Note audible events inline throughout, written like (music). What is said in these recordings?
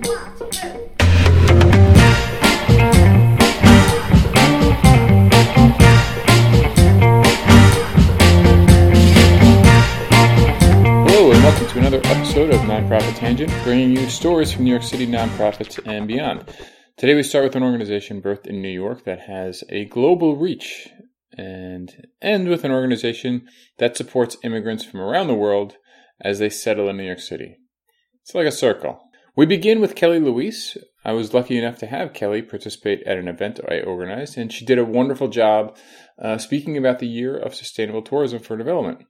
Welcome to another episode of Nonprofit Tangent, bringing you stories from New York City nonprofits and beyond. Today, we start with an organization birthed in New York that has a global reach, and end with an organization that supports immigrants from around the world as they settle in New York City. It's like a circle. We begin with Kelly Louise. I was lucky enough to have Kelly participate at an event I organized, and she did a wonderful job uh, speaking about the year of sustainable tourism for development.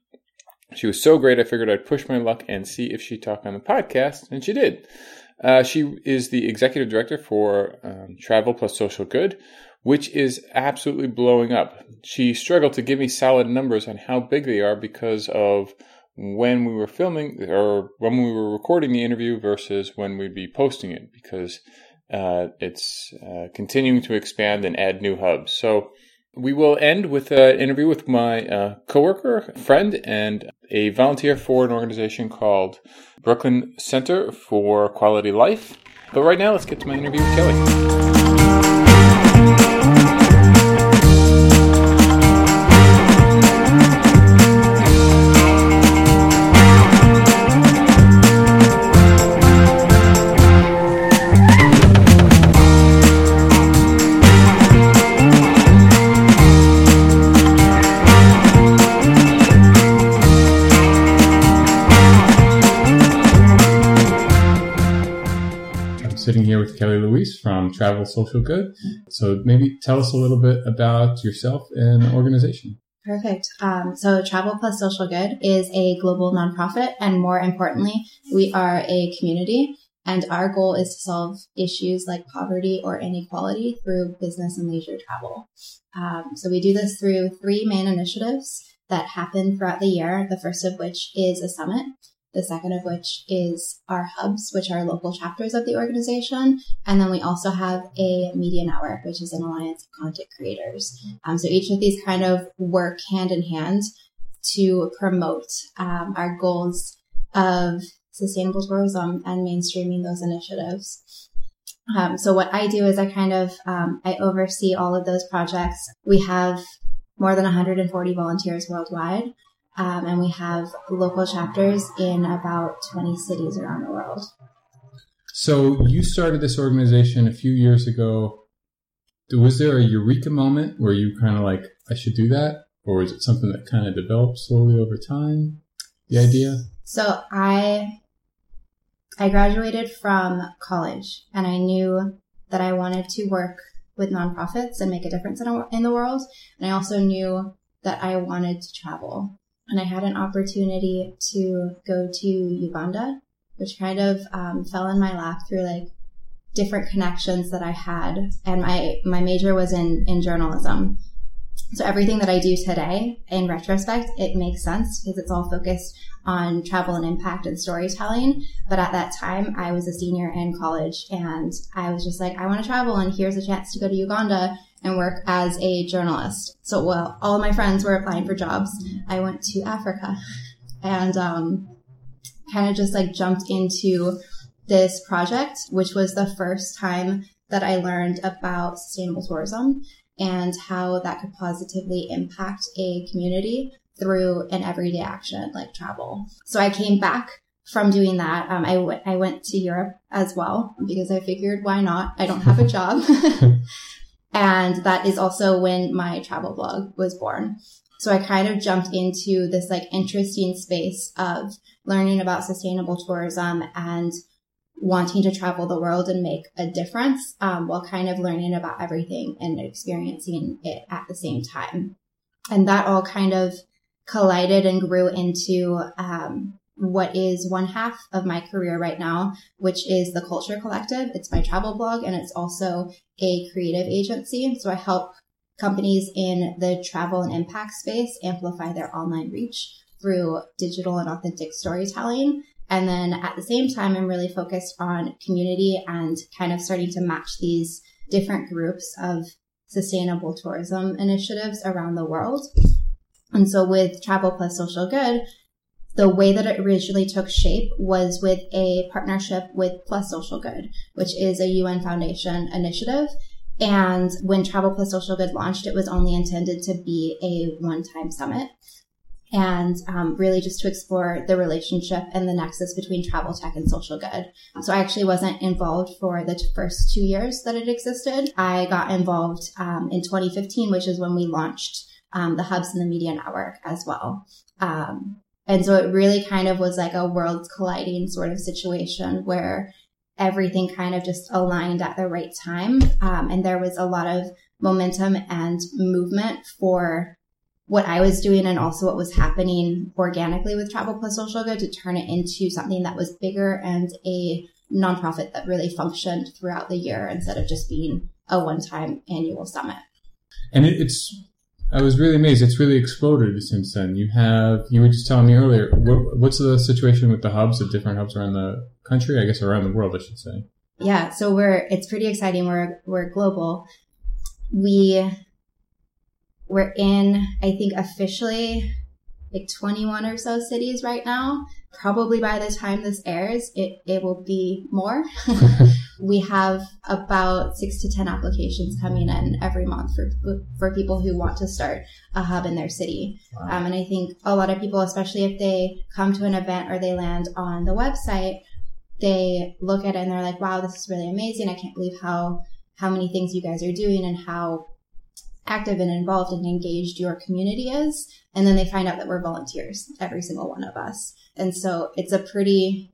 She was so great, I figured I'd push my luck and see if she'd talk on the podcast, and she did. Uh, she is the executive director for um, Travel Plus Social Good, which is absolutely blowing up. She struggled to give me solid numbers on how big they are because of when we were filming or when we were recording the interview versus when we'd be posting it because uh, it's uh, continuing to expand and add new hubs. So we will end with an interview with my uh, coworker, friend, and a volunteer for an organization called Brooklyn Center for Quality Life. But right now, let's get to my interview with Kelly. Travel Social Good. So maybe tell us a little bit about yourself and organization. Perfect. Um, so Travel Plus Social Good is a global nonprofit, and more importantly, we are a community. And our goal is to solve issues like poverty or inequality through business and leisure travel. Um, so we do this through three main initiatives that happen throughout the year. The first of which is a summit. The second of which is our hubs, which are local chapters of the organization. And then we also have a media network, which is an alliance of content creators. Um, so each of these kind of work hand in hand to promote um, our goals of sustainable tourism and mainstreaming those initiatives. Um, so what I do is I kind of um, I oversee all of those projects. We have more than 140 volunteers worldwide, um, and we have local chapters in about 20 cities around the world. So you started this organization a few years ago. Was there a eureka moment where you kind of like, I should do that? Or is it something that kind of developed slowly over time? The idea? So I I graduated from college and I knew that I wanted to work with nonprofits and make a difference in, in the world. And I also knew that I wanted to travel. And I had an opportunity to go to Uganda, which kind of um, fell in my lap through like different connections that I had. And my, my major was in, in journalism. So everything that I do today, in retrospect, it makes sense because it's all focused on travel and impact and storytelling. But at that time, I was a senior in college and I was just like, I want to travel and here's a chance to go to Uganda and work as a journalist. So while all my friends were applying for jobs, I went to Africa and, um, kind of just like jumped into this project, which was the first time that I learned about sustainable tourism and how that could positively impact a community through an everyday action like travel. So I came back from doing that. Um, I, w- I went to Europe as well because I figured why not? I don't have a job. (laughs) and that is also when my travel blog was born. So I kind of jumped into this like interesting space of learning about sustainable tourism and wanting to travel the world and make a difference um, while kind of learning about everything and experiencing it at the same time. And that all kind of collided and grew into um, what is one half of my career right now, which is the Culture Collective. It's my travel blog and it's also a creative agency. So I help companies in the travel and impact space amplify their online reach through digital and authentic storytelling. And then at the same time, I'm really focused on community and kind of starting to match these different groups of sustainable tourism initiatives around the world. And so with Travel Plus Social Good, the way that it originally took shape was with a partnership with Plus Social Good, which is a UN Foundation initiative. And when Travel Plus Social Good launched, it was only intended to be a one-time summit and um, really just to explore the relationship and the nexus between travel tech and social good. So I actually wasn't involved for the first two years that it existed. I got involved um, in 2015, which is when we launched um, the hubs and the media network as well. Um, and so it really kind of was like a worlds colliding sort of situation where everything kind of just aligned at the right time. Um, and there was a lot of momentum and movement for what I was doing and also what was happening organically with Travel Plus Social Good to turn it into something that was bigger and a nonprofit that really functioned throughout the year instead of just being a one-time annual summit. And it's, I was really amazed. It's really exploded since then. You have, you were just telling me earlier, what, what's the situation with the hubs, the different hubs around the country? I guess around the world, I should say. Yeah. So we're, it's pretty exciting. We're, we're global. We we're in, I think officially like 21 or so cities right now. Probably by the time this airs, it, it will be more. (laughs) we have about six to 10 applications coming in every month for, for people who want to start a hub in their city. Wow. Um, and I think a lot of people, especially if they come to an event or they land on the website, they look at it and they're like, wow, this is really amazing. I can't believe how, how many things you guys are doing and how active and involved and engaged your community is. And then they find out that we're volunteers, every single one of us. And so it's a pretty,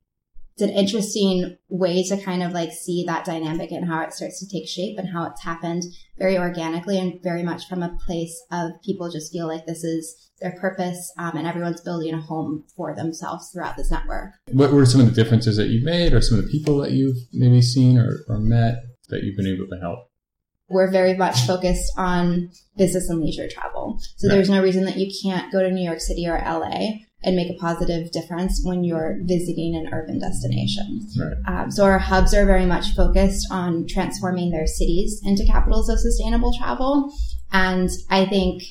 it's an interesting way to kind of like see that dynamic and how it starts to take shape and how it's happened very organically and very much from a place of people just feel like this is their purpose um, and everyone's building a home for themselves throughout this network. What were some of the differences that you've made or some of the people that you've maybe seen or, or met that you've been able to help? we're very much focused on business and leisure travel. So right. there's no reason that you can't go to New York City or LA and make a positive difference when you're visiting an urban destination. Right. Um, so our hubs are very much focused on transforming their cities into capitals of sustainable travel. And I think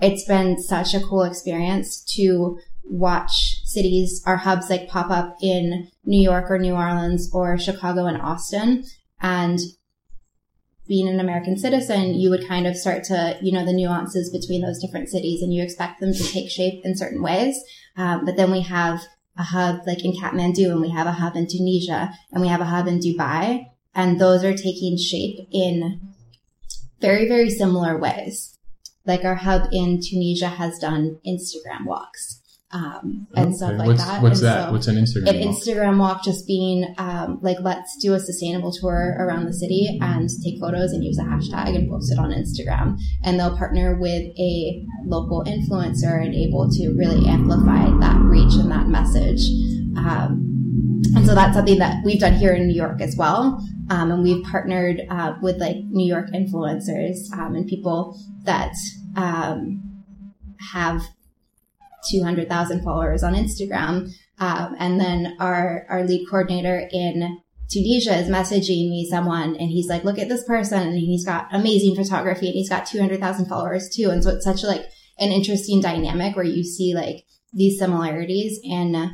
it's been such a cool experience to watch cities, our hubs like pop up in New York or New Orleans or Chicago and Austin and being an American citizen, you would kind of start to, you know, the nuances between those different cities and you expect them to take shape in certain ways. Um, but then we have a hub like in Kathmandu and we have a hub in Tunisia and we have a hub in Dubai. And those are taking shape in very, very similar ways. Like our hub in Tunisia has done Instagram walks um, and okay. stuff like what's, that. What's and that? So what's an Instagram? An walk? Instagram walk just being um, like let's do a sustainable tour around the city and take photos and use a hashtag and post it on Instagram. And they'll partner with a local influencer and able to really amplify that reach and that message. Um, and so that's something that we've done here in New York as well. Um, and we've partnered uh, with like New York influencers um, and people that um, have 200,000 followers on Instagram. Um, and then our, our lead coordinator in Tunisia is messaging me someone and he's like, look at this person and he's got amazing photography and he's got 200,000 followers too. And so it's such like an interesting dynamic where you see like these similarities in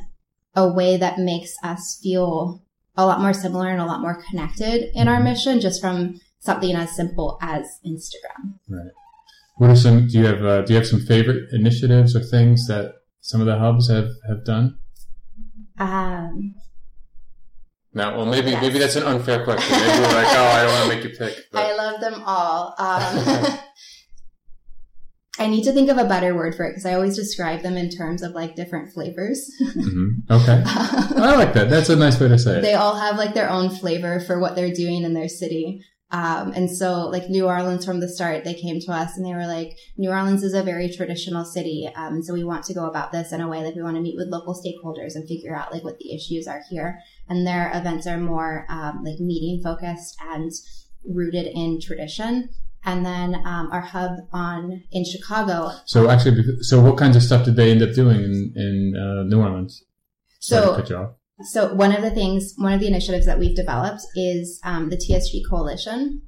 a way that makes us feel a lot more similar and a lot more connected in our mission just from something as simple as Instagram. Right. What are some? Do you have uh, Do you have some favorite initiatives or things that some of the hubs have have done? Um. Now, well, maybe yes. maybe that's an unfair question. Maybe we're like, oh, I don't want to make you pick. But. I love them all. Um, (laughs) (laughs) I need to think of a better word for it because I always describe them in terms of like different flavors. mm-hmm. (laughs) Okay. I like that. That's a nice way to say it. They all have like their own flavor for what they're doing in their city. Um, and so like New Orleans from the start, they came to us and they were like, New Orleans is a very traditional city. Um, so we want to go about this in a way like we want to meet with local stakeholders and figure out like what the issues are here. And their events are more, um, like meeting focused and rooted in tradition. And then, um, our hub on in Chicago. So actually, so what kinds of stuff did they end up doing in, in, uh, New Orleans? So, so one of the things, one of the initiatives that we've developed is um, the TSG Coalition.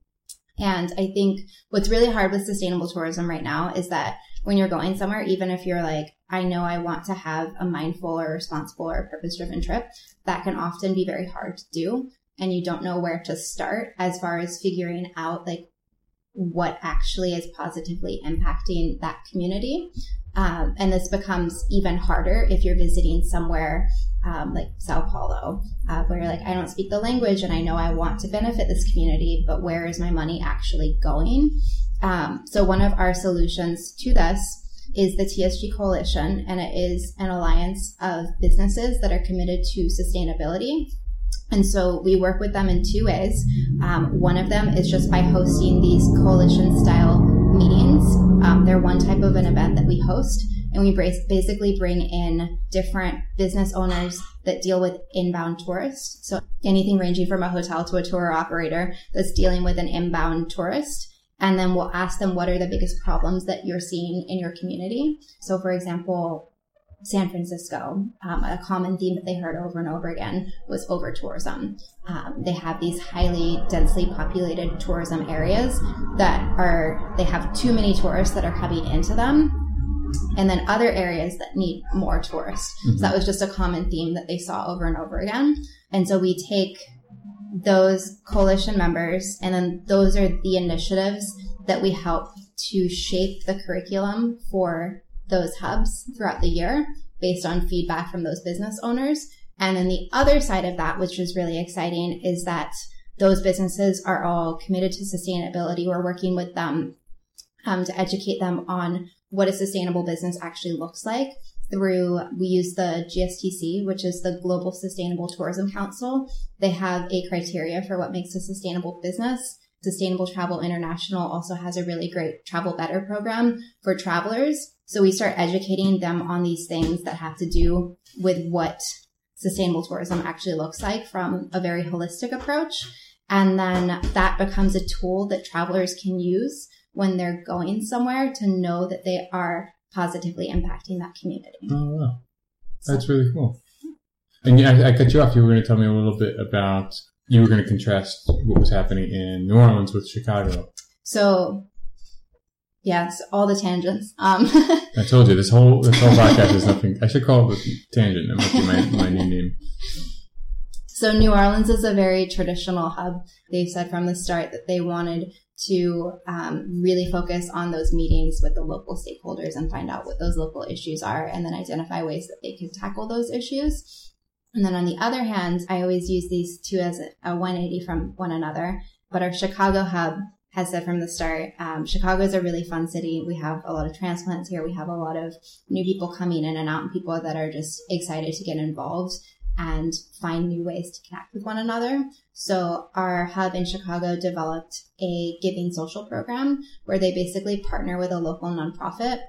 And I think what's really hard with sustainable tourism right now is that when you're going somewhere, even if you're like, I know I want to have a mindful or responsible or purpose driven trip, that can often be very hard to do. And you don't know where to start as far as figuring out like what actually is positively impacting that community. Um, and this becomes even harder if you're visiting somewhere um, like Sao Paulo, uh, where like I don't speak the language and I know I want to benefit this community, but where is my money actually going? Um, so one of our solutions to this is the TSG Coalition, and it is an alliance of businesses that are committed to sustainability. And so we work with them in two ways. Um, one of them is just by hosting these coalition style meetings. Um, they're one type of an event that we host, and we basically bring in different business owners that deal with inbound tourists. So anything ranging from a hotel to a tour operator that's dealing with an inbound tourist. And then we'll ask them what are the biggest problems that you're seeing in your community. So, for example, San Francisco, um, a common theme that they heard over and over again was over tourism. Um, they have these highly densely populated tourism areas that are, they have too many tourists that are coming into them. And then other areas that need more tourists. Mm-hmm. So that was just a common theme that they saw over and over again. And so we take those coalition members and then those are the initiatives that we help to shape the curriculum for those hubs throughout the year based on feedback from those business owners. And then the other side of that, which is really exciting, is that those businesses are all committed to sustainability. We're working with them um, to educate them on what a sustainable business actually looks like through we use the GSTC, which is the Global Sustainable Tourism Council. They have a criteria for what makes a sustainable business. Sustainable Travel International also has a really great travel better program for travelers. So we start educating them on these things that have to do with what sustainable tourism actually looks like from a very holistic approach. And then that becomes a tool that travelers can use when they're going somewhere to know that they are positively impacting that community. Oh, wow. That's really cool. And yeah, I, I cut you off. You were going to tell me a little bit about you were going to contrast what was happening in New Orleans with Chicago. So, yes, all the tangents. Um, (laughs) I told you this whole this whole podcast is nothing. I should call it the tangent. That might be my, my new name. So New Orleans is a very traditional hub. They've said from the start that they wanted to um, really focus on those meetings with the local stakeholders and find out what those local issues are, and then identify ways that they could tackle those issues. And then on the other hand, I always use these two as a 180 from one another. But our Chicago hub has said from the start, um, Chicago is a really fun city. We have a lot of transplants here. We have a lot of new people coming in and out and people that are just excited to get involved and find new ways to connect with one another. So our hub in Chicago developed a giving social program where they basically partner with a local nonprofit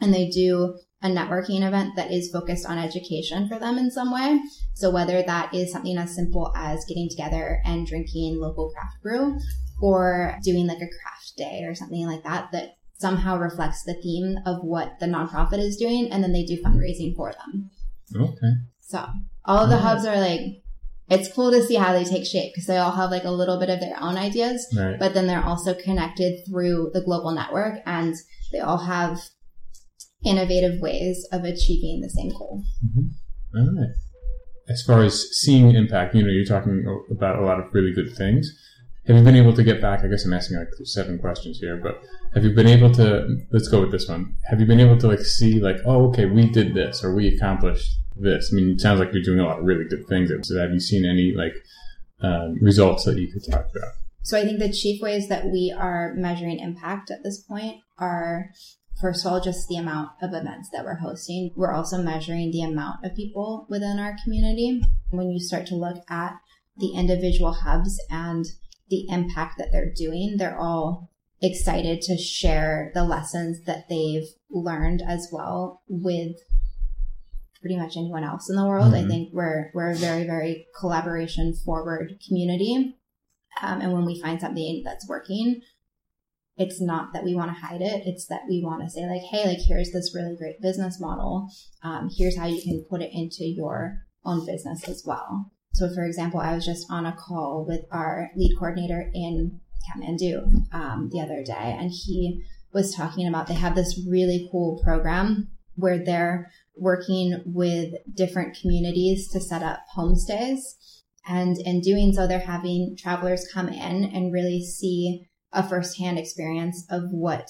and they do a networking event that is focused on education for them in some way. So whether that is something as simple as getting together and drinking local craft brew or doing like a craft day or something like that, that somehow reflects the theme of what the nonprofit is doing. And then they do fundraising for them. Okay. So all of the hubs are like, it's cool to see how they take shape because they all have like a little bit of their own ideas, right. but then they're also connected through the global network and they all have innovative ways of achieving the same goal. Mm-hmm. All right. As far as seeing impact, you know, you're talking about a lot of really good things. Have you been able to get back? I guess I'm asking like seven questions here, but have you been able to? Let's go with this one. Have you been able to like see like, oh, okay, we did this or we accomplished this? I mean, it sounds like you're doing a lot of really good things. So have you seen any like um, results that you could talk about? So I think the chief ways that we are measuring impact at this point are first of all, just the amount of events that we're hosting. We're also measuring the amount of people within our community. When you start to look at the individual hubs and the impact that they're doing, they're all excited to share the lessons that they've learned as well with pretty much anyone else in the world. Mm-hmm. I think we're we're a very very collaboration forward community, um, and when we find something that's working, it's not that we want to hide it. It's that we want to say like, hey, like here's this really great business model. Um, here's how you can put it into your own business as well. So, for example, I was just on a call with our lead coordinator in Kathmandu um, the other day, and he was talking about they have this really cool program where they're working with different communities to set up homestays. And in doing so, they're having travelers come in and really see a firsthand experience of what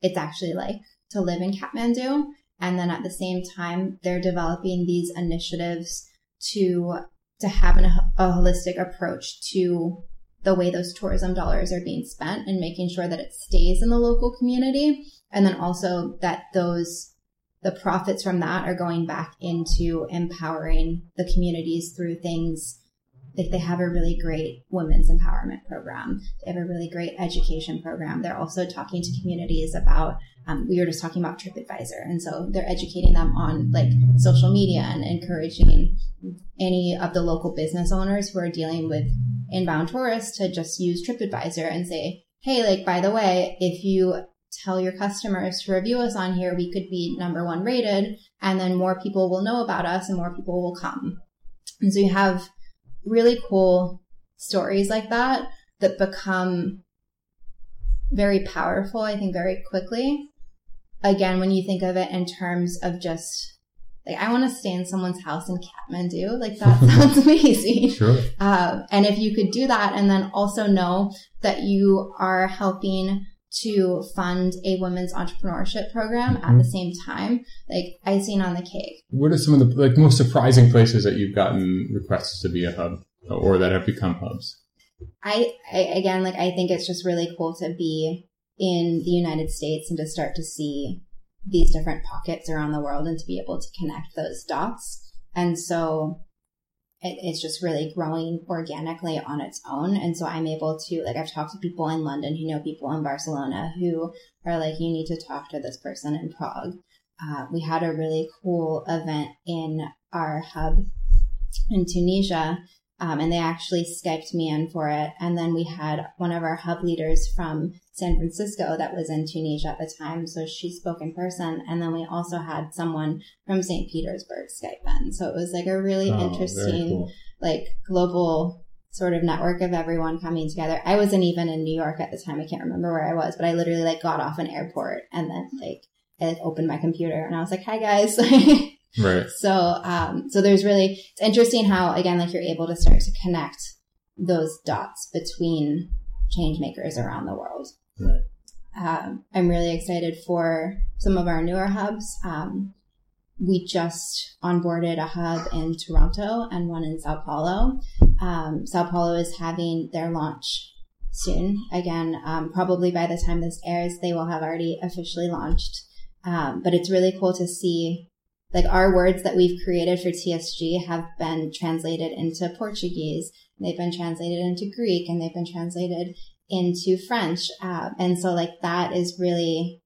it's actually like to live in Kathmandu. And then at the same time, they're developing these initiatives to, to a holistic approach to the way those tourism dollars are being spent and making sure that it stays in the local community. And then also that those the profits from that are going back into empowering the communities through things like they have a really great women's empowerment program. They have a really great education program. They're also talking to communities about, um, we were just talking about TripAdvisor. And so they're educating them on like social media and encouraging any of the local business owners who are dealing with inbound tourists to just use TripAdvisor and say, Hey, like, by the way, if you tell your customers to review us on here, we could be number one rated and then more people will know about us and more people will come. And so you have really cool stories like that that become very powerful, I think, very quickly. Again, when you think of it in terms of just like, I want to stay in someone's house in Kathmandu. Like, that (laughs) sounds amazing. Sure. Uh, and if you could do that and then also know that you are helping to fund a women's entrepreneurship program mm-hmm. at the same time, like icing on the cake. What are some of the like most surprising places that you've gotten requests to be a hub or that have become hubs? I, I again, like I think it's just really cool to be in the United States and to start to see these different pockets around the world and to be able to connect those dots. And so it, it's just really growing organically on its own. And so I'm able to, like, I've talked to people in London who know people in Barcelona who are like, you need to talk to this person in Prague. Uh, we had a really cool event in our hub in Tunisia um, and they actually Skyped me in for it. And then we had one of our hub leaders from San Francisco that was in Tunisia at the time. So she spoke in person. And then we also had someone from St. Petersburg Skype in. So it was like a really oh, interesting, cool. like global sort of network of everyone coming together. I wasn't even in New York at the time. I can't remember where I was, but I literally like got off an airport and then like I like opened my computer and I was like, hi guys. (laughs) Right. So, um, so there's really, it's interesting how, again, like you're able to start to connect those dots between change makers around the world. Um, I'm really excited for some of our newer hubs. Um, we just onboarded a hub in Toronto and one in Sao Paulo. Um, Sao Paulo is having their launch soon. Again, um, probably by the time this airs, they will have already officially launched. Um, but it's really cool to see like our words that we've created for TSG have been translated into Portuguese, they've been translated into Greek, and they've been translated into French. Uh, and so like that is really,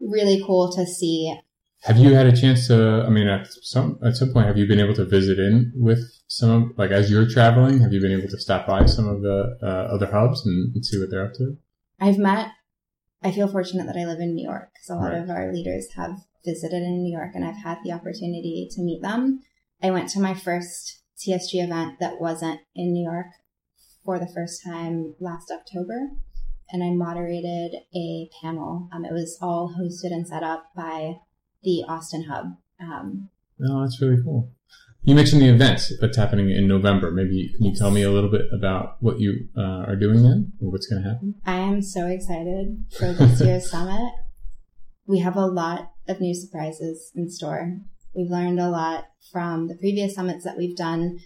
really cool to see. Have you had a chance to, I mean, at some, at some point, have you been able to visit in with some of, like as you're traveling, have you been able to stop by some of the uh, other hubs and, and see what they're up to? I've met I feel fortunate that I live in New York because a lot right. of our leaders have visited in New York and I've had the opportunity to meet them. I went to my first TSG event that wasn't in New York for the first time last October and I moderated a panel. Um, it was all hosted and set up by the Austin Hub. Um, oh, that's really cool. You mentioned the event that's happening in November. Maybe can you tell me a little bit about what you uh, are doing then, or what's going to happen? I am so excited for this year's (laughs) summit. We have a lot of new surprises in store. We've learned a lot from the previous summits that we've done,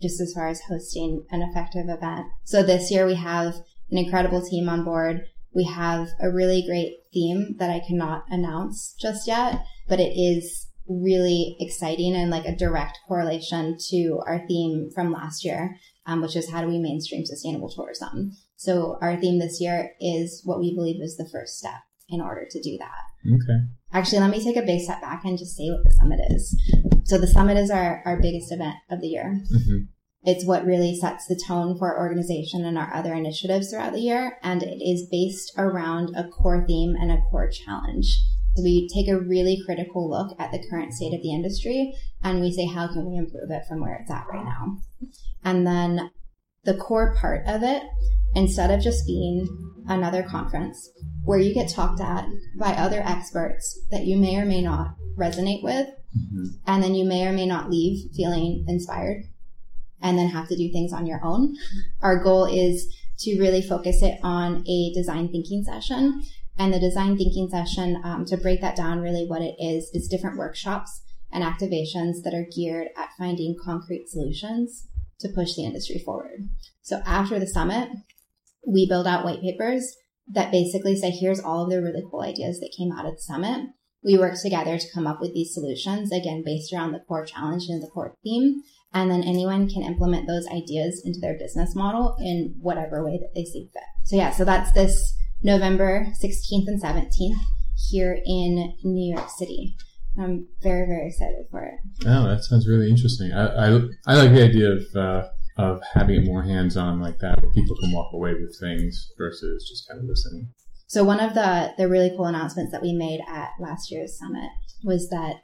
just as far as hosting an effective event. So this year we have an incredible team on board. We have a really great theme that I cannot announce just yet, but it is really exciting and like a direct correlation to our theme from last year, um, which is how do we mainstream sustainable tourism? So our theme this year is what we believe is the first step in order to do that. Okay. Actually, let me take a big step back and just say what the summit is. So the summit is our, our biggest event of the year. Mm-hmm. It's what really sets the tone for our organization and our other initiatives throughout the year. And it is based around a core theme and a core challenge we take a really critical look at the current state of the industry and we say, how can we improve it from where it's at right now? And then the core part of it instead of just being another conference where you get talked at by other experts that you may or may not resonate with, mm-hmm. and then you may or may not leave feeling inspired and then have to do things on your own. Our goal is to really focus it on a design thinking session. And the design thinking session, um, to break that down, really what it is, is different workshops and activations that are geared at finding concrete solutions to push the industry forward. So after the summit, we build out white papers that basically say, here's all of the really cool ideas that came out of the summit. We work together to come up with these solutions, again, based around the core challenge and the core theme. And then anyone can implement those ideas into their business model in whatever way that they see fit. So yeah, so that's this November 16th and 17th here in New York City. I'm very, very excited for it. Oh, that sounds really interesting. I, I, I like the idea of, uh, of having it more hands on like that, where people can walk away with things versus just kind of listening. So one of the, the really cool announcements that we made at last year's summit was that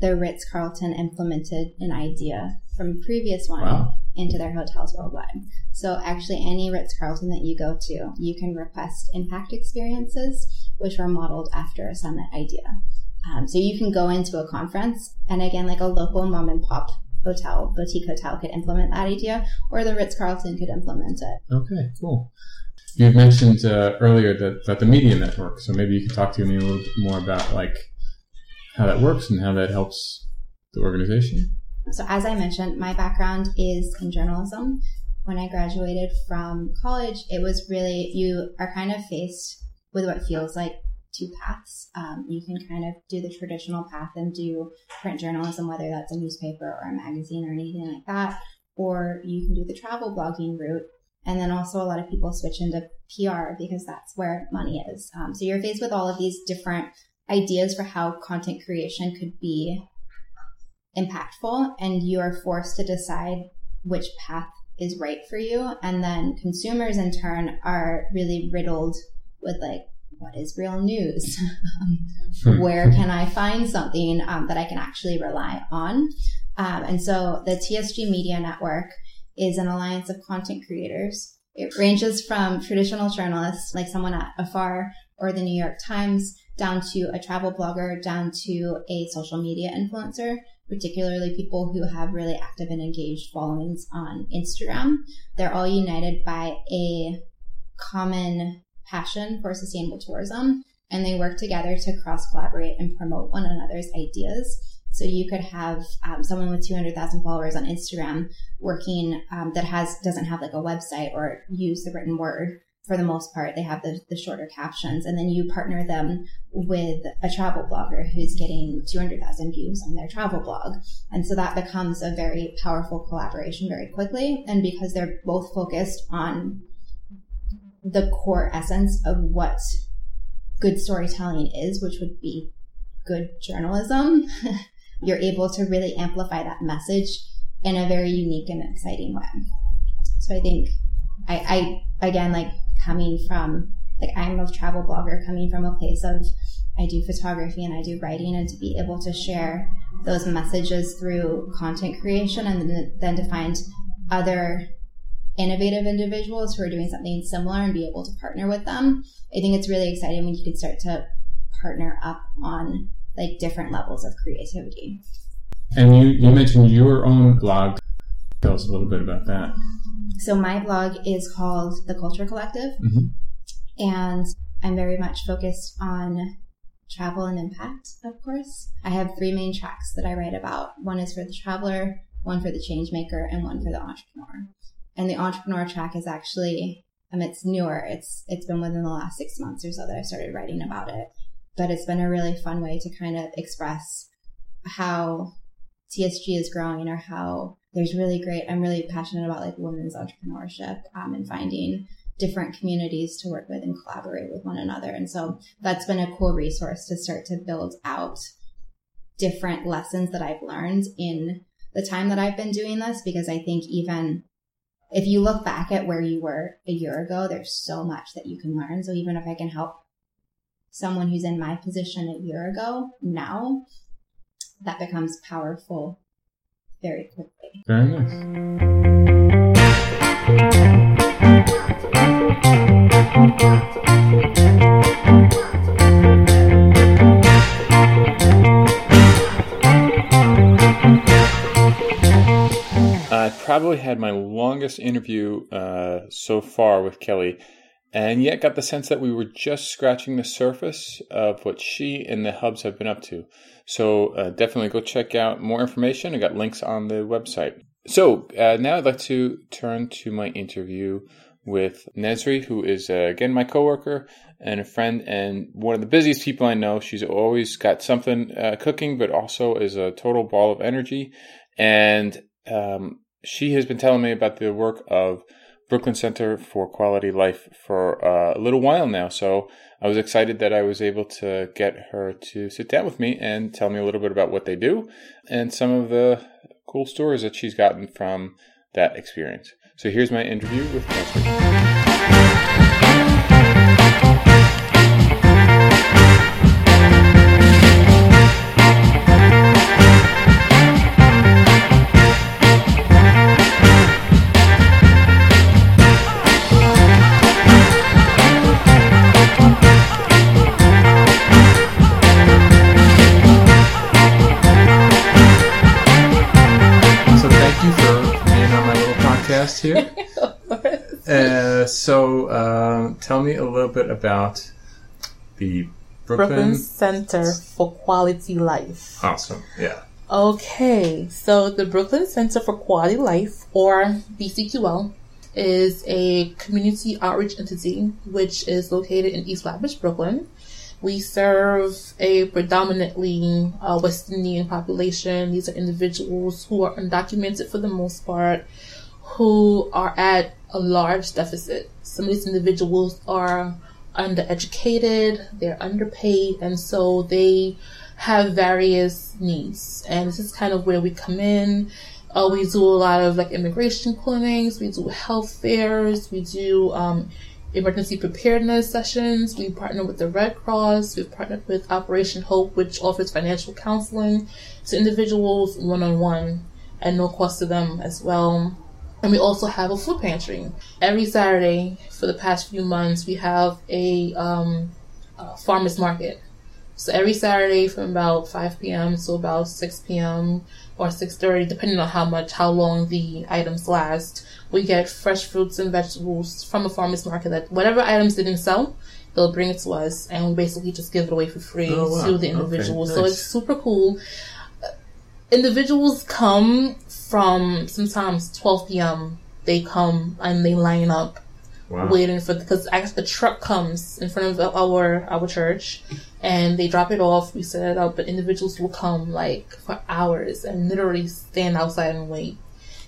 the Ritz Carlton implemented an idea from a previous one wow. into their hotels worldwide. So actually, any Ritz Carlton that you go to, you can request impact experiences, which were modeled after a summit idea. Um, so you can go into a conference, and again, like a local mom and pop hotel, boutique hotel could implement that idea, or the Ritz Carlton could implement it. Okay, cool. You mentioned uh, earlier that, that the media network, so maybe you could talk to me a little bit more about like how that works and how that helps the organization. So, as I mentioned, my background is in journalism. When I graduated from college, it was really you are kind of faced with what feels like two paths. Um, you can kind of do the traditional path and do print journalism, whether that's a newspaper or a magazine or anything like that, or you can do the travel blogging route. And then also a lot of people switch into PR because that's where money is. Um, so you're faced with all of these different ideas for how content creation could be impactful, and you are forced to decide which path is right for you. And then consumers in turn are really riddled with like, what is real news? (laughs) Hmm. Where can I find something um, that I can actually rely on? Um, and so the TSG Media Network is an alliance of content creators. It ranges from traditional journalists, like someone at Afar or the New York Times, down to a travel blogger, down to a social media influencer, particularly people who have really active and engaged followings on Instagram. They're all united by a common passion for sustainable tourism and they work together to cross collaborate and promote one another's ideas. So you could have um, someone with 200,000 followers on Instagram working um, that has doesn't have like a website or use the written word for the most part. They have the, the shorter captions, and then you partner them with a travel blogger who's getting 200,000 views on their travel blog, and so that becomes a very powerful collaboration very quickly. And because they're both focused on the core essence of what good storytelling is, which would be good journalism, (laughs) you're able to really amplify that message in a very unique and exciting way. So I think I, I again like coming from like I'm a travel blogger coming from a place of I do photography and I do writing and to be able to share those messages through content creation and then to find other innovative individuals who are doing something similar and be able to partner with them. I think it's really exciting when you can start to partner up on like different levels of creativity. And you, you mentioned your own blog. Tell us a little bit about that. So my blog is called The Culture Collective, mm-hmm. and I'm very much focused on travel and impact, of course. I have three main tracks that I write about. One is for the traveler, one for the change maker, and one for the entrepreneur. And the entrepreneur track is actually um, it's newer. It's it's been within the last six months or so that I started writing about it. But it's been a really fun way to kind of express how TSG is growing or how there's really great. I'm really passionate about like women's entrepreneurship um, and finding different communities to work with and collaborate with one another. And so that's been a cool resource to start to build out different lessons that I've learned in the time that I've been doing this because I think even if you look back at where you were a year ago, there's so much that you can learn. So even if I can help someone who's in my position a year ago now, that becomes powerful very quickly. Very nice. Longest interview uh, so far with Kelly, and yet got the sense that we were just scratching the surface of what she and the hubs have been up to. So uh, definitely go check out more information. I got links on the website. So uh, now I'd like to turn to my interview with Nesri, who is uh, again my coworker and a friend, and one of the busiest people I know. She's always got something uh, cooking, but also is a total ball of energy. And um, she has been telling me about the work of Brooklyn Center for Quality Life for uh, a little while now. So I was excited that I was able to get her to sit down with me and tell me a little bit about what they do and some of the cool stories that she's gotten from that experience. So here's my interview with. Me a little bit about the Brooklyn. Brooklyn Center for Quality Life. Awesome. Yeah. Okay, so the Brooklyn Center for Quality Life, or BCQL, is a community outreach entity which is located in East Flatbush, Brooklyn. We serve a predominantly uh, West Indian population. These are individuals who are undocumented for the most part, who are at a large deficit. Some of these individuals are undereducated, they're underpaid, and so they have various needs. And this is kind of where we come in. Uh, we do a lot of like immigration clinics, we do health fairs, we do um, emergency preparedness sessions. We partner with the Red Cross. We've partnered with Operation Hope, which offers financial counseling to individuals one on one at no cost to them as well. And we also have a food pantry. Every Saturday for the past few months, we have a, um, a farmer's market. So every Saturday from about 5 p.m. to about 6 p.m. or 6.30, depending on how much, how long the items last, we get fresh fruits and vegetables from a farmer's market that whatever items they didn't sell, they'll bring it to us and we basically just give it away for free Oh, wow. to the Okay, individuals. So it's super cool. Individuals come from sometimes 12 p.m. They come and they line up Wow. waiting for because I guess the truck comes in front of our our church and they drop it off. We set it up, but individuals will come like for hours and literally stand outside and wait.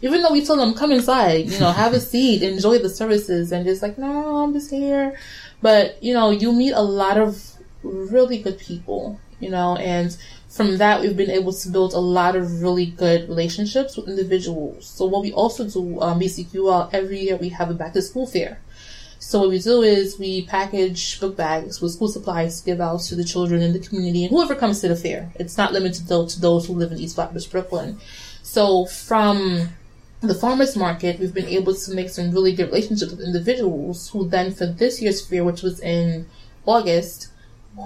Even though we tell them come inside, you know, have a (laughs) seat, enjoy the services, and just like no, I'm just here. But you know, you meet a lot of really good people, you know, and from that we've been able to build a lot of really good relationships with individuals. So what we also do, um, BCQL, every year we have a back to school fair. So what we do is we package book bags with school supplies to give out to the children in the community and whoever comes to the fair. It's not limited to, to those who live in East Flatbush, Brooklyn. So from the farmers market, we've been able to make some really good relationships with individuals who then for this year's fair, which was in August,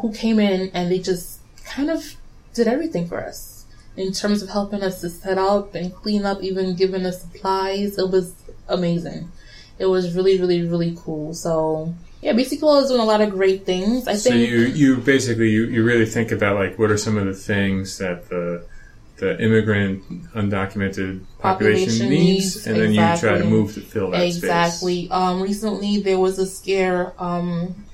who came in and they just kind of did everything for us in terms of helping us to set up and clean up, even giving us supplies. It was amazing. It was really, really, really cool. So yeah, BCQL is doing a lot of great things. I So think you you basically you, you really think about like what are some of the things that the the immigrant undocumented population, Population needs, needs, and then you try to move to fill that space. exactly. Um, recently there was a scare um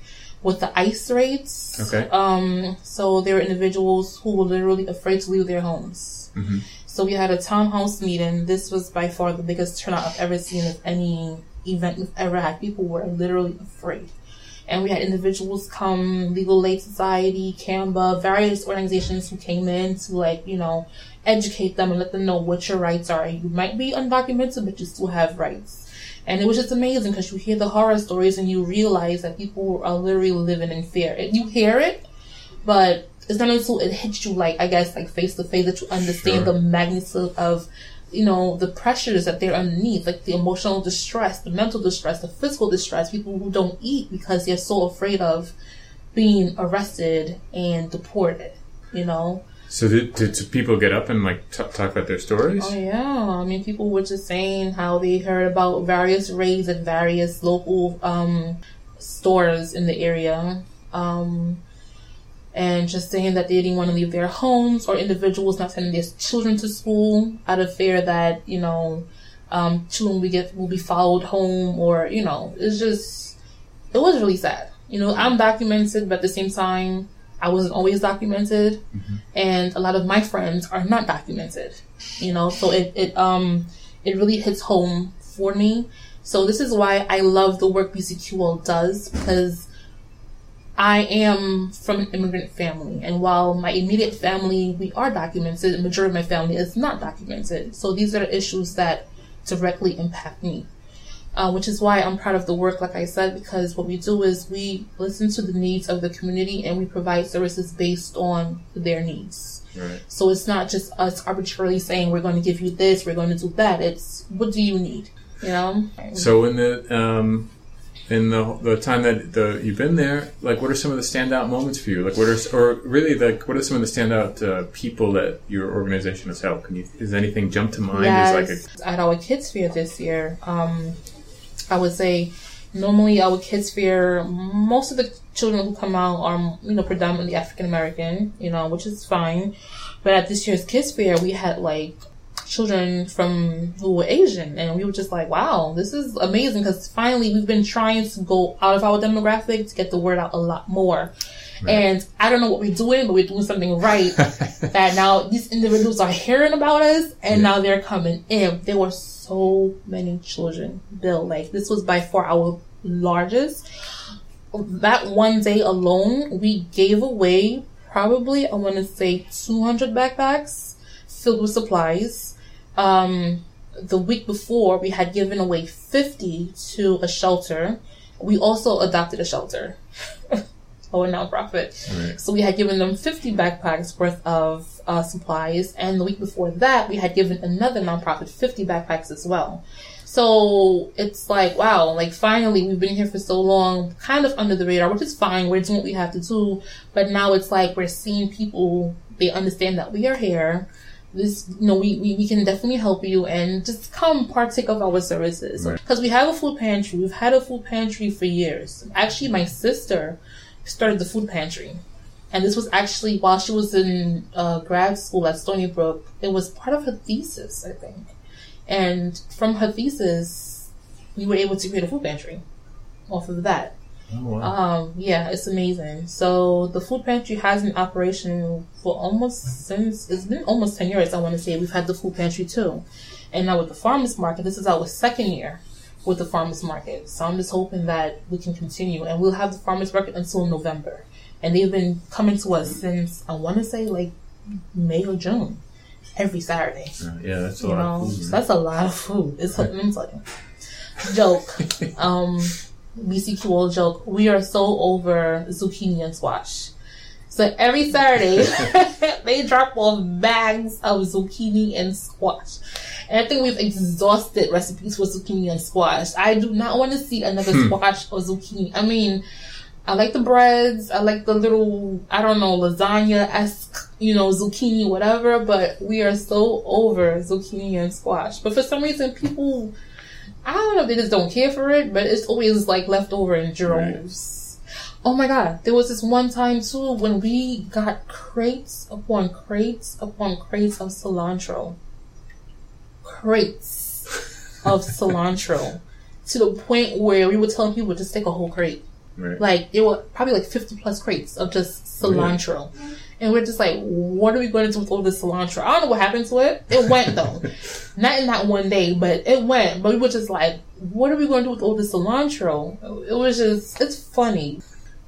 with the ICE rates. Okay. Um, so there were individuals who were literally afraid to leave their homes. Mhm. So we had a townhouse meeting. This was by far the biggest turnout I've ever seen of any event we've ever had. People were literally afraid. And we had individuals come, Legal Aid Society, CAMBA, various organizations who came in to like, you know, educate them and let them know what your rights are. You might be undocumented, but you still have rights. And it was just amazing because you hear the horror stories and you realize that people are literally living in fear. You hear it, but it's not until it hits you like I guess like face to face that you understand Sure. the magnitude of you know the pressures that they're underneath, like the emotional distress, the mental distress, the physical distress. People who don't eat because they're so afraid of being arrested and deported. You know, So did, did people get up and like t- talk about their stories? Oh yeah, I mean people were just saying how they heard about various raids at various local um, stores in the area, um, and just saying that they didn't want to leave their homes or individuals not sending their children to school out of fear that you know um, children will get will be followed home or you know it's just it was really sad. You know, I'm documented, but at the same time I wasn't always documented, mm-hmm. and a lot of my friends are not documented. You know, so it it um it really hits home for me. So this is why I love the work BCQL does because I am from an immigrant family, and while my immediate family we are documented, the majority of my family is not documented. So these are issues that directly impact me uh, which is why I'm proud of the work, like I said, because what we do is we listen to the needs of the community and we provide services based on their needs. Right. So it's not just us arbitrarily saying we're going to give you this, we're going to do that. It's what do you need, you know? So in the um, in the the time that the you've been there, like what are some of the standout moments for you? Like what are or really like what are some of the standout uh, people that your organization has helped? Can you is anything jump to mind? Yes. Like a, at our kids fair this year. Um, I would say normally our kids fair, most of the children who come out are, you know, predominantly African American, you know, which is fine. But at this year's kids fair, we had like children from who were Asian, and we were just like, wow, this is amazing because finally we've been trying to go out of our demographic to get the word out a lot more. Right. And I don't know what we're doing, but we're doing something right. (laughs) that now these individuals are hearing about us, and yeah. now they're coming in. They were so many children, Bill. Like this was by far our largest. That one day alone, we gave away probably I want to say 200 backpacks filled with supplies. Um, the week before, we had given away 50 to a shelter. We also adopted a shelter. (laughs) or a nonprofit. Right. So we had given them 50 backpacks worth of uh, supplies, and the week before that, we had given another nonprofit 50 backpacks as well. So it's like, wow, like finally we've been here for so long, kind of under the radar, which is fine. We're doing what we have to do. But now it's like we're seeing people, they understand that we are here. This, you know, we, we, we can definitely help you and just come partake of our services. Because right. we have a food pantry. We've had a food pantry for years. Actually, my sister, started the food pantry. And this was actually while she was in uh, grad school at Stony Brook. It was part of her thesis, I think. And from her thesis, we were able to create a food pantry off of that. Oh, wow. Um, yeah, it's amazing. So the food pantry has been operation for almost since it's been almost ten years. I want to say we've had the food pantry too, and now with the farmers market, this is our second year with the farmers market. So I'm just hoping that we can continue and we'll have the farmers market until November. And they've been coming to us since I want to say like May or June, every Saturday. Uh, yeah, that's a you lot know, of food. So that's a lot of food. It's I'm telling Joke. (laughs) um, BCQ BCQL joke. We are so over zucchini and squash. So every Saturday, (laughs) they drop off bags of zucchini and squash. And I think we've exhausted recipes for zucchini and squash. I do not want to see another hmm. squash or zucchini. I mean, I like the breads. I like the little, I don't know, lasagna esque, you know, zucchini, whatever. But we are so over zucchini and squash. But for some reason, people, I don't know if they just don't care for it, but it's always like left over in droves. Right. Oh my god, there was this one time too when we got crates upon crates upon crates of cilantro crates of cilantro to the point where we were telling people to take a whole crate. Right. Like it was probably like fifty plus crates of just cilantro. Really? And we're just like, what are we going to do with all this cilantro? I don't know what happened to it. It went though. (laughs) Not in that one day, but it went. But we were just like, what are we going to do with all this cilantro? It was just, it's funny.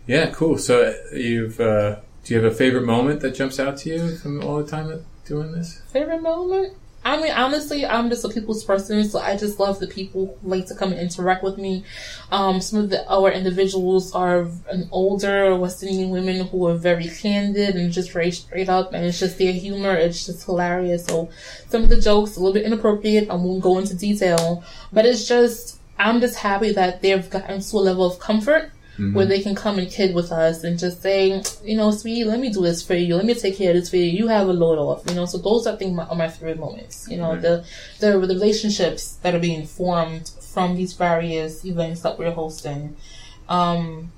Yeah, cool. So you've, uh, do you have a favorite moment that jumps out to you from all the time doing this? Favorite moment? I mean, honestly, I'm just a people's person, so I just love the people who like to come and interact with me. Um, some of the our individuals are an older West Indian women who are very candid and just very straight up, and it's just their humor. It's just hilarious. So some of the jokes a little bit inappropriate. I won't go into detail, but it's just I'm just happy that they've gotten to a level of comfort Mhm. where they can come and kid with us and just say, you know, sweetie, let me do this for you. Let me take care of this for you. You have a load off, you know. So those I think my, are my favorite moments. You know, Right. the the relationships that are being formed from these various events that we're hosting. Um,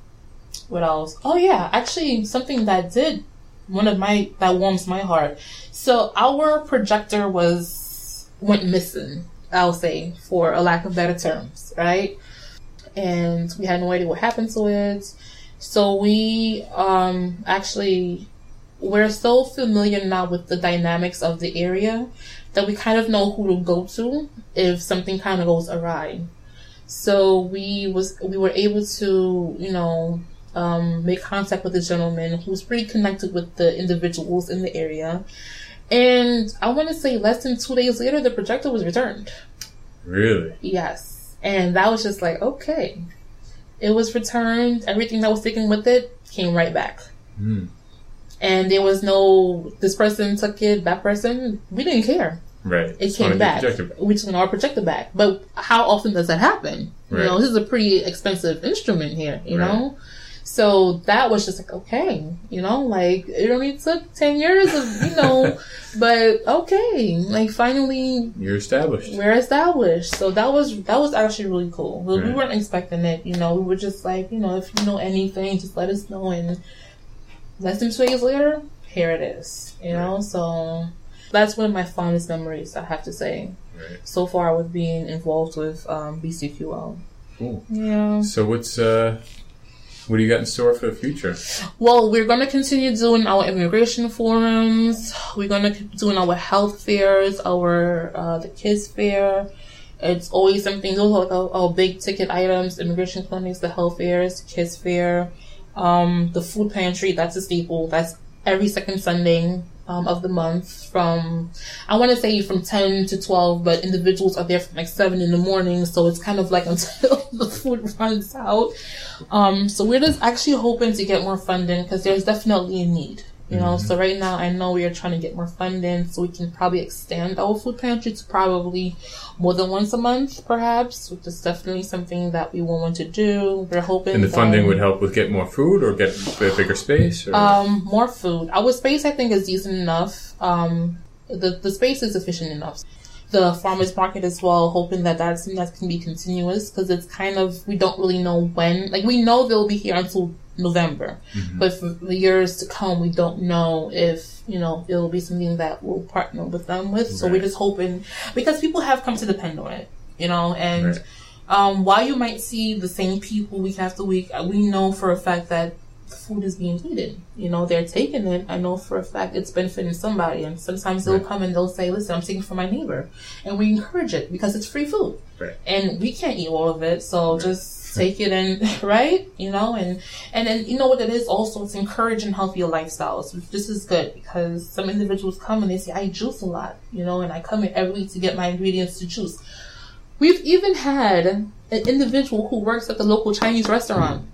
what else? Oh yeah, actually something that did one of my that warms my heart. So our projector was went missing. I'll say for a lack of better terms, right? And we had no idea what happened to it. So we um actually we're so familiar now with the dynamics of the area that we kind of know who to go to if something kind of goes awry. So we was we were able to you know um, make contact with this gentleman who was pretty connected with the individuals in the area, and I want to say less than two days later the projector was returned. Really? Yes, and that was just like okay, it was returned. Everything that was sticking with it came right back. Hmm. And there was no this person took it, that person. We didn't care. Right. It Just came back. We just want our projector back. But how often does that happen? You know, this is a pretty expensive instrument here, you Right. know? So that was just like, okay, you know, like it only took 10 years of, you know, (laughs) but okay, like finally You're established. we're established. So that was, that was actually really cool. We, we weren't expecting it, you know, we were just like, you know, if you know anything, just let us know. And less than two days later, here it is, you know, so that's one of my fondest memories, I have to say Right. so far with being involved with um, BCQL. Cool. Yeah. So what's uh, what do you got in store for the future? Well, we're going to continue doing our immigration forums. We're going to keep doing our health fairs, our uh, the kids fair. It's always something. Those are like our, our big ticket items: immigration clinics, the health fairs, kids fair, um, the food pantry. That's a staple. That's every second Sunday um, of the month from I want to say from ten to twelve, but individuals are there from like seven in the morning, so it's kind of like (laughs) until the food runs out. Um, so we're just actually hoping to get more funding because there's definitely a need. You know, so right now I know we are trying to get more funding so we can probably extend our food pantry to probably more than once a month, perhaps, which is definitely something that we will want to do. We're hoping And the that- funding would help with get more food or get a bigger space. Or? um, more food. Our space, I think, is decent enough. Um, the the space is efficient enough. The farmers market as well, hoping that that's something that can be continuous because it's kind of we don't really know when. Like we know they'll be here until November, but for the years to come, we don't know if you know it'll be something that we'll partner with them with. So we're just hoping because people have come to depend on it, you know, and. Right. Um, while you might see the same people week after week, uh, we know for a fact that food is being needed. You know, they're taking it. I know for a fact it's benefiting somebody. And sometimes they'll Right. come and they'll say, listen, I'm taking it for my neighbor. And we encourage it because it's free food. Right. And we can't eat all of it. So just take it and, (laughs) right? You know, and, and then, you know what it is also? It's encouraging healthier lifestyles. This is good because some individuals come and they say, I juice a lot, you know, and I come in every week to get my ingredients to juice. We've even had an individual who works at the local Chinese restaurant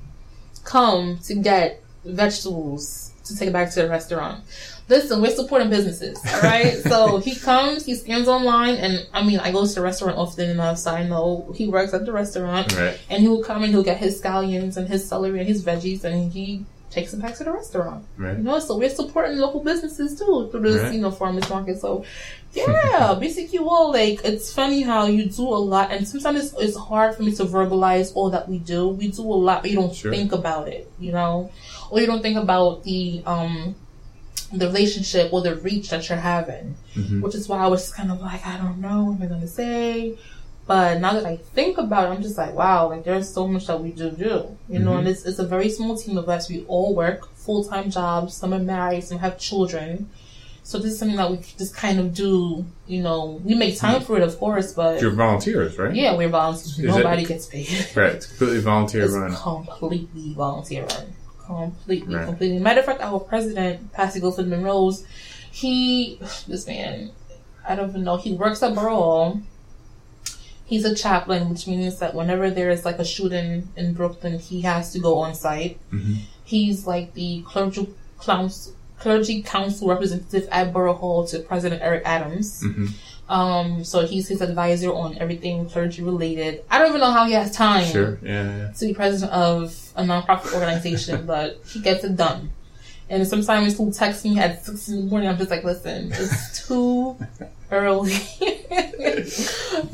come to get vegetables to take back to the restaurant. Listen, we're supporting businesses, all right? (laughs) so he comes, he scans online, and I mean, I go to the restaurant often enough, so I know he works at the restaurant. Right. And he will come and he'll get his scallions and his celery and his veggies, and he takes them back to the restaurant. Right. You know, so we're supporting local businesses too through this, Right. you know, farmers market. So, yeah, (laughs) BCQL, like, it's funny how you do a lot, and sometimes it's, it's hard for me to verbalize all that we do. We do a lot, but you don't Sure. think about it, you know, or you don't think about the, um, the relationship or the reach that you're having, Mhm. which is why I was kind of like, I don't know what am I going to say. But now that I think about it, I'm just like, wow, like there's so much that we do do, you know, Mhm. and it's, it's a very small team of us. We all work full time jobs. Some are married, some have children. So this is something that we just kind of do, you know, we make time for it, of course, but You're volunteers, right? yeah, we're volunteers. Is Nobody gets paid. Right. It's completely volunteer It's run. completely volunteer run. Completely, Right. completely. Matter of fact, our president, Pastor Guilford Monroe's, he, this man, I don't even know, he works at Borough He's a chaplain, which means that whenever there is like a shooting in Brooklyn, he has to go on site. Mhm. He's like the clergy council, clergy council representative at Borough Hall to President Eric Adams. Mhm. Um, so he's his advisor on everything clergy related. I don't even know how he has time Sure. Yeah. yeah. to be president of a nonprofit organization, (laughs) but he gets it done. And sometimes he'll text me at six in the morning. I'm just like, listen, it's (laughs) too early. (laughs)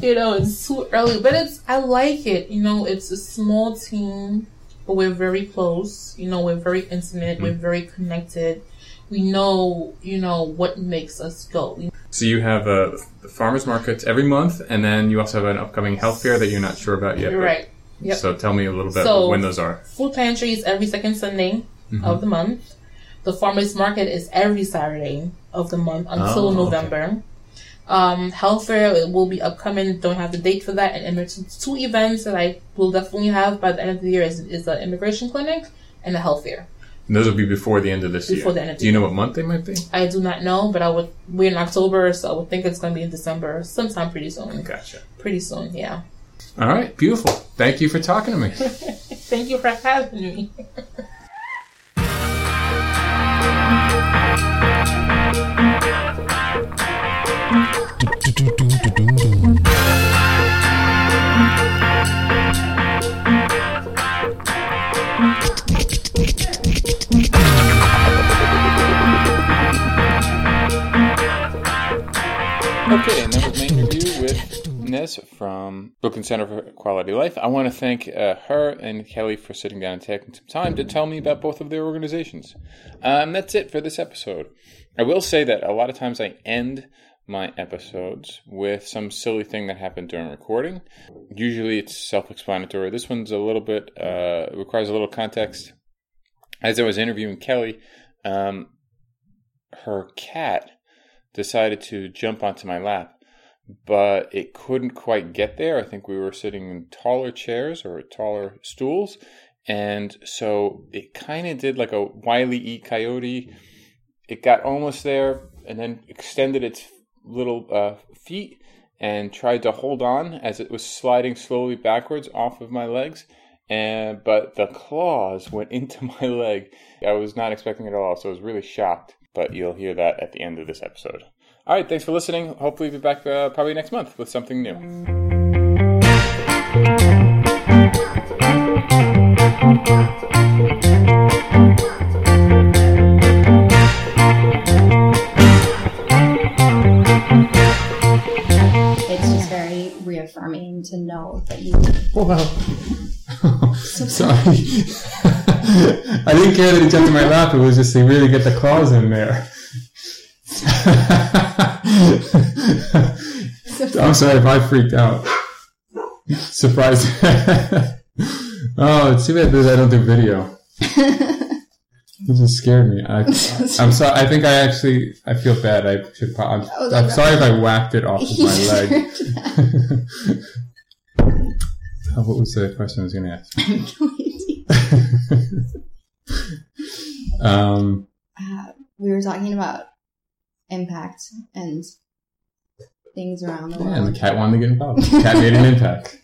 you know, it's too early, but it's I like it. You know, it's a small team, but we're very close. You know, we're very intimate. We're very connected. We know, you know, what makes us go. So you have uh, the farmers markets every month, and then you also have an upcoming health fair that you're not sure about yet. You're right. Yep. So tell me a little bit So- when those are. Food pantries every second Sunday of the month. The farmers market is every Saturday of the month until Oh, okay. November. Um, health fair it will be upcoming. Don't have the date for that. And, and there's two events that I will definitely have by the end of the year is, is the immigration clinic and the health fair. And those will be before the end of this Before year. the end of the Do you know what month they might be? I do not know, but I would we're in October, so I would think it's going to be in December, sometime pretty soon. Gotcha. Pretty soon, yeah. All right, beautiful. Thank you for talking to me. (laughs) Thank you for having me. Okay, and that was my interview with Nez from Brooklyn Center for Quality Life. I want to thank uh, her and Kelly for sitting down and taking some time to tell me about both of their organizations. Um, that's it for this episode. I will say that a lot of times I end my episodes with some silly thing that happened during recording. Usually it's self explanatory. This one's a little bit, uh, requires a little context. As I was interviewing Kelly, um, her cat decided to jump onto my lap, but it couldn't quite get there. I think we were sitting in taller chairs or taller stools, and so it kind of did like a wily e coyote. It got almost there and then extended its little uh, feet and tried to hold on as it was sliding slowly backwards off of my legs. And but the claws went (laughs) into my leg. I was not expecting it at all, so I was really shocked. But you'll hear that at the end of this episode. All right, thanks for listening. Hopefully, we'll be back uh, probably next month with something new. It's just very reaffirming to know that you. Wow. (laughs) Sorry. (laughs) I didn't care that he jumped in my lap. It was just to really get the claws in there. (laughs) I'm sorry if I freaked out. Surprised. oh, it's too bad that I don't do video. It just scared me. I, I'm sorry. I think I actually I feel bad. I should. I'm, Oh, I'm sorry if I whacked it off of my leg. Oh, what was the question I was going to ask? (laughs) um, uh, we were talking about impact and things around the world. yeah, and the cat wanted to get involved. The cat made an impact.